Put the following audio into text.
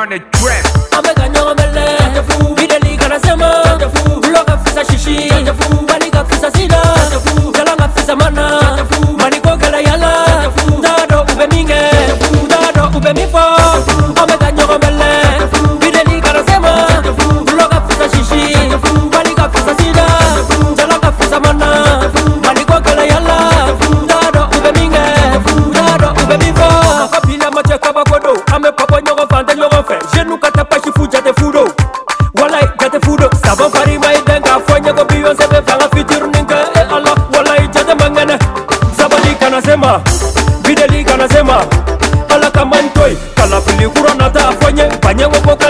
on the dress. Ameka nyoro mbele, videli kana sema, uloka fisa shishi, walika fisa sida. zvenhu kata pachifu jatefudo walai jatefudo sava vari vaidanga fanyago biyonse vevanga fiti runenge eala walai jate mangana savali kana sema videli kana sema alakamantoi kalapili kuronata afanye vanyevovoka